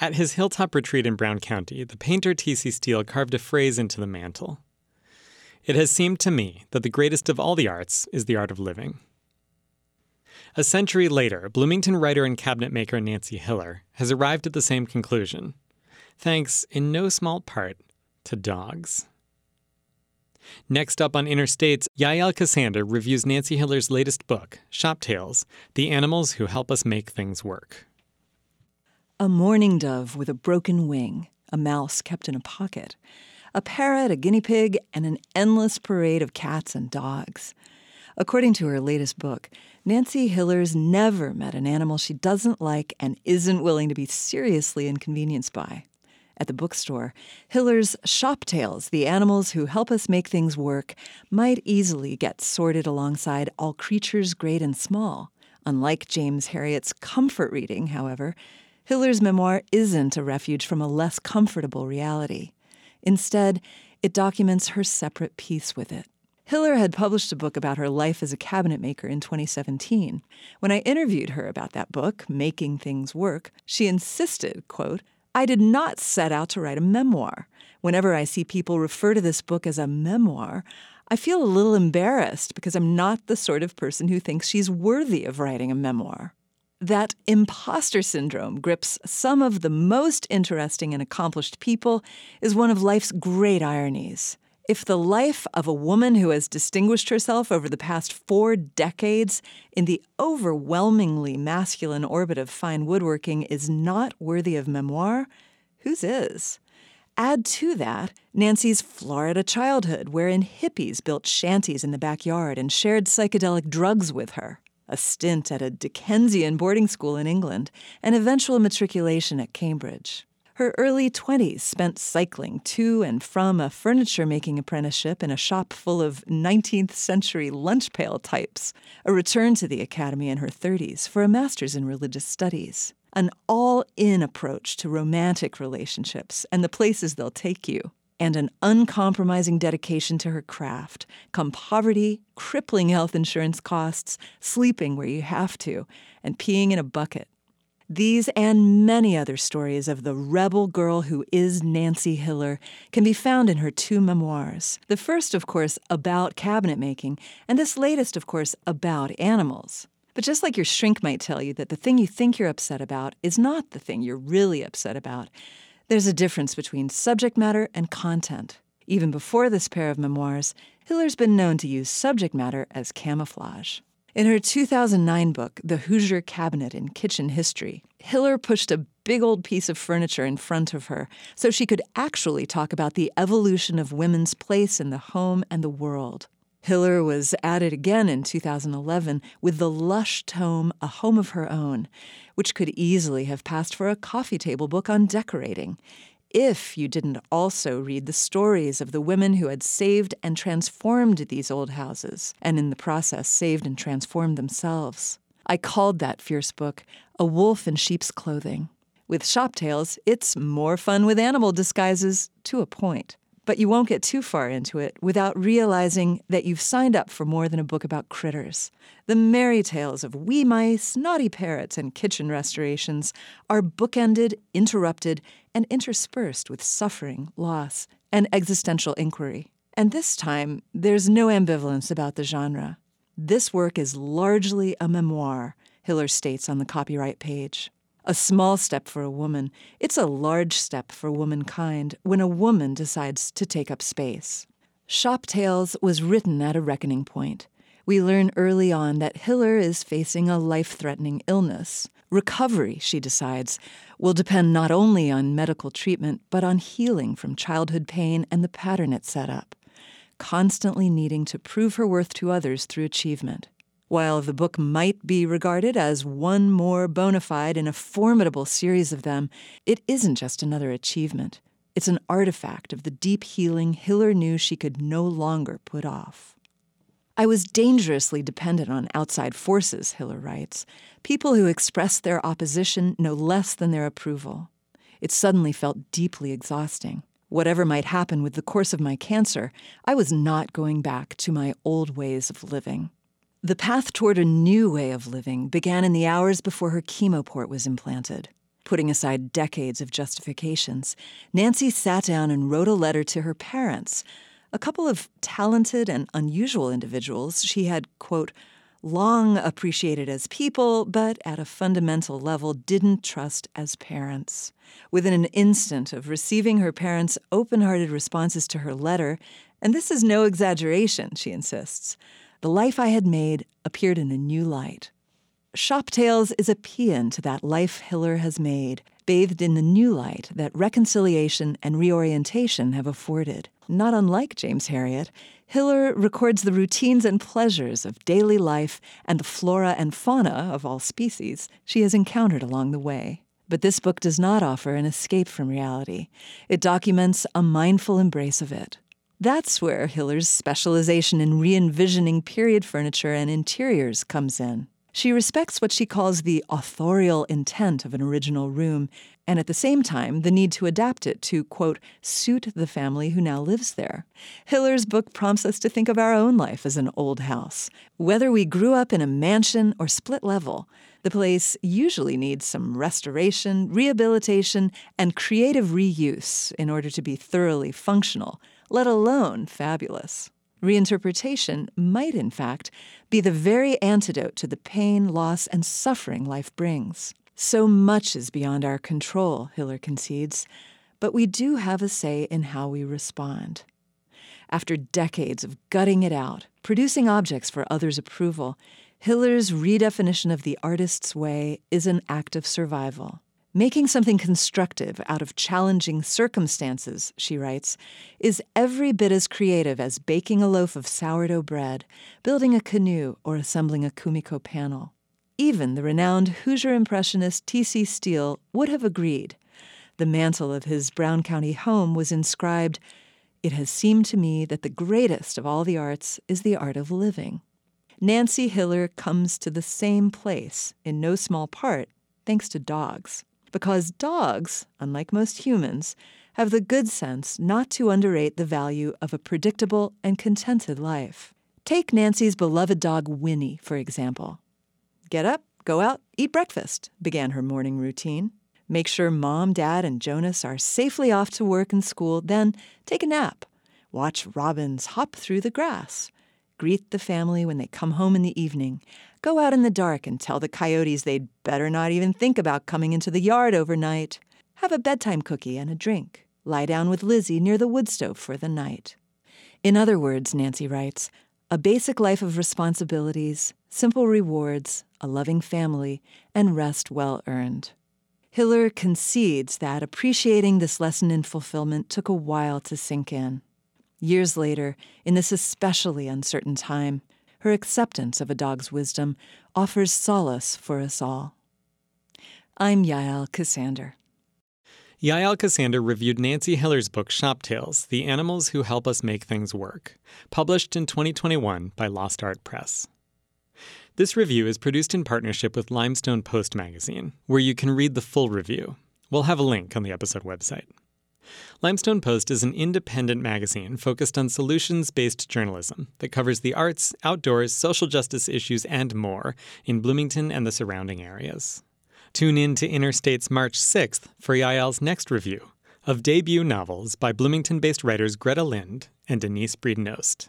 At his hilltop retreat in Brown County, the painter T.C. Steele carved a phrase into the mantel. It has seemed to me that the greatest of all the arts is the art of living. A century later, Bloomington writer and cabinet maker Nancy Hiller has arrived at the same conclusion, thanks in no small part to dogs. Next up on Interstates, Yael Ksander reviews Nancy Hiller's latest book, Shop Tails The Animals Who Help Us Make Things Work. A mourning dove with a broken wing, a mouse kept in a pocket, a parrot, a guinea pig, and an endless parade of cats and dogs. According to her latest book, Nancy Hiller's never met an animal she doesn't like and isn't willing to be seriously inconvenienced by. At the bookstore, Hiller's Shop Tails, the animals who help us make things work, might easily get sorted alongside All Creatures Great and Small. Unlike James Herriot's comfort reading, however, Hiller's memoir isn't a refuge from a less comfortable reality. Instead, it documents her separate peace with it. Hiller had published a book about her life as a cabinet maker in 2017. When I interviewed her about that book, Making Things Work, she insisted, quote, I did not set out to write a memoir. Whenever I see people refer to this book as a memoir, I feel a little embarrassed because I'm not the sort of person who thinks she's worthy of writing a memoir. That imposter syndrome grips some of the most interesting and accomplished people is one of life's great ironies. If the life of a woman who has distinguished herself over the past four decades in the overwhelmingly masculine orbit of fine woodworking is not worthy of memoir, whose is? Add to that Nancy's Florida childhood, wherein hippies built shanties in the backyard and shared psychedelic drugs with her a stint at a Dickensian boarding school in England, and eventual matriculation at Cambridge. Her early 20s spent cycling to and from a furniture making apprenticeship in a shop full of 19th century lunch pail types, a return to the academy in her 30s for a master's in religious studies, an all in approach to romantic relationships and the places they'll take you and an uncompromising dedication to her craft, come poverty, crippling health insurance costs, sleeping where you have to, and peeing in a bucket. These and many other stories of the rebel girl who is Nancy Hiller can be found in her two memoirs. The first, of course, about cabinet making, and this latest, of course, about animals. But just like your shrink might tell you that the thing you think you're upset about is not the thing you're really upset about, there's a difference between subject matter and content. Even before this pair of memoirs, Hiller's been known to use subject matter as camouflage. In her 2009 book, The Hoosier Cabinet in Kitchen History, Hiller pushed a big old piece of furniture in front of her so she could actually talk about the evolution of women's place in the home and the world. Hiller was at it again in 2011 with the lush tome A Home of Her Own, which could easily have passed for a coffee table book on decorating if you didn't also read the stories of the women who had saved and transformed these old houses, and in the process saved and transformed themselves. I called that fierce book A Wolf in Sheep's Clothing. With Shop Tails, it's more fun with animal disguises to a point. But you won't get too far into it without realizing that you've signed up for more than a book about critters. The merry tales of wee mice, naughty parrots, and kitchen restorations are bookended, interrupted, and interspersed with suffering, loss, and existential inquiry. And this time, there's no ambivalence about the genre. This work is largely a memoir, Hiller states on the copyright page. A small step for a woman, it's a large step for womankind when a woman decides to take up space. Shop Tails was written at a reckoning point. We learn early on that Hiller is facing a life threatening illness. Recovery, she decides, will depend not only on medical treatment, but on healing from childhood pain and the pattern it set up, constantly needing to prove her worth to others through achievement. While the book might be regarded as one more bona fide in a formidable series of them, it isn't just another achievement. It's an artifact of the deep healing Hiller knew she could no longer put off. I was dangerously dependent on outside forces, Hiller writes, people who expressed their opposition no less than their approval. It suddenly felt deeply exhausting. Whatever might happen with the course of my cancer, I was not going back to my old ways of living. The path toward a new way of living began in the hours before her chemoport was implanted. Putting aside decades of justifications, Nancy sat down and wrote a letter to her parents, a couple of talented and unusual individuals she had, quote, long appreciated as people, but at a fundamental level didn't trust as parents. Within an instant of receiving her parents' open hearted responses to her letter, and this is no exaggeration, she insists, the life I had made appeared in a new light. Shop Tails is a paean to that life Hiller has made, bathed in the new light that reconciliation and reorientation have afforded. Not unlike James Herriot, Hiller records the routines and pleasures of daily life and the flora and fauna of all species she has encountered along the way. But this book does not offer an escape from reality. It documents a mindful embrace of it. That's where Hiller's specialization in re envisioning period furniture and interiors comes in. She respects what she calls the authorial intent of an original room, and at the same time, the need to adapt it to, quote, suit the family who now lives there. Hiller's book prompts us to think of our own life as an old house. Whether we grew up in a mansion or split level, the place usually needs some restoration, rehabilitation, and creative reuse in order to be thoroughly functional, let alone fabulous. Reinterpretation might, in fact, be the very antidote to the pain, loss, and suffering life brings. So much is beyond our control, Hiller concedes, but we do have a say in how we respond. After decades of gutting it out, producing objects for others' approval, Hiller's redefinition of the artist's way is an act of survival. Making something constructive out of challenging circumstances, she writes, is every bit as creative as baking a loaf of sourdough bread, building a canoe, or assembling a Kumiko panel. Even the renowned Hoosier impressionist T.C. Steele would have agreed. The mantel of his Brown County home was inscribed, It has seemed to me that the greatest of all the arts is the art of living. Nancy Hiller comes to the same place, in no small part, thanks to dogs because dogs, unlike most humans, have the good sense not to underrate the value of a predictable and contented life. Take Nancy's beloved dog Winnie, for example. Get up, go out, eat breakfast, began her morning routine. Make sure mom, dad, and Jonas are safely off to work and school, then take a nap. Watch robins hop through the grass. Greet the family when they come home in the evening Go out in the dark and tell the coyotes they'd better not even think about coming into the yard overnight. Have a bedtime cookie and a drink. Lie down with Lizzie near the wood stove for the night. In other words, Nancy writes, a basic life of responsibilities, simple rewards, a loving family, and rest well earned. Hiller concedes that appreciating this lesson in fulfillment took a while to sink in. Years later, in this especially uncertain time, her acceptance of a dog's wisdom offers solace for us all. I'm Yael Ksander. Yael Ksander reviewed Nancy Hiller's book Shop Tails The Animals Who Help Us Make Things Work, published in 2021 by Lost Art Press. This review is produced in partnership with Limestone Post magazine, where you can read the full review. We'll have a link on the episode website. Limestone Post is an independent magazine focused on solutions based journalism that covers the arts, outdoors, social justice issues, and more in Bloomington and the surrounding areas. Tune in to Interstate's March 6th for Yael's next review of debut novels by Bloomington based writers Greta Lind and Denise Breeden-Ost.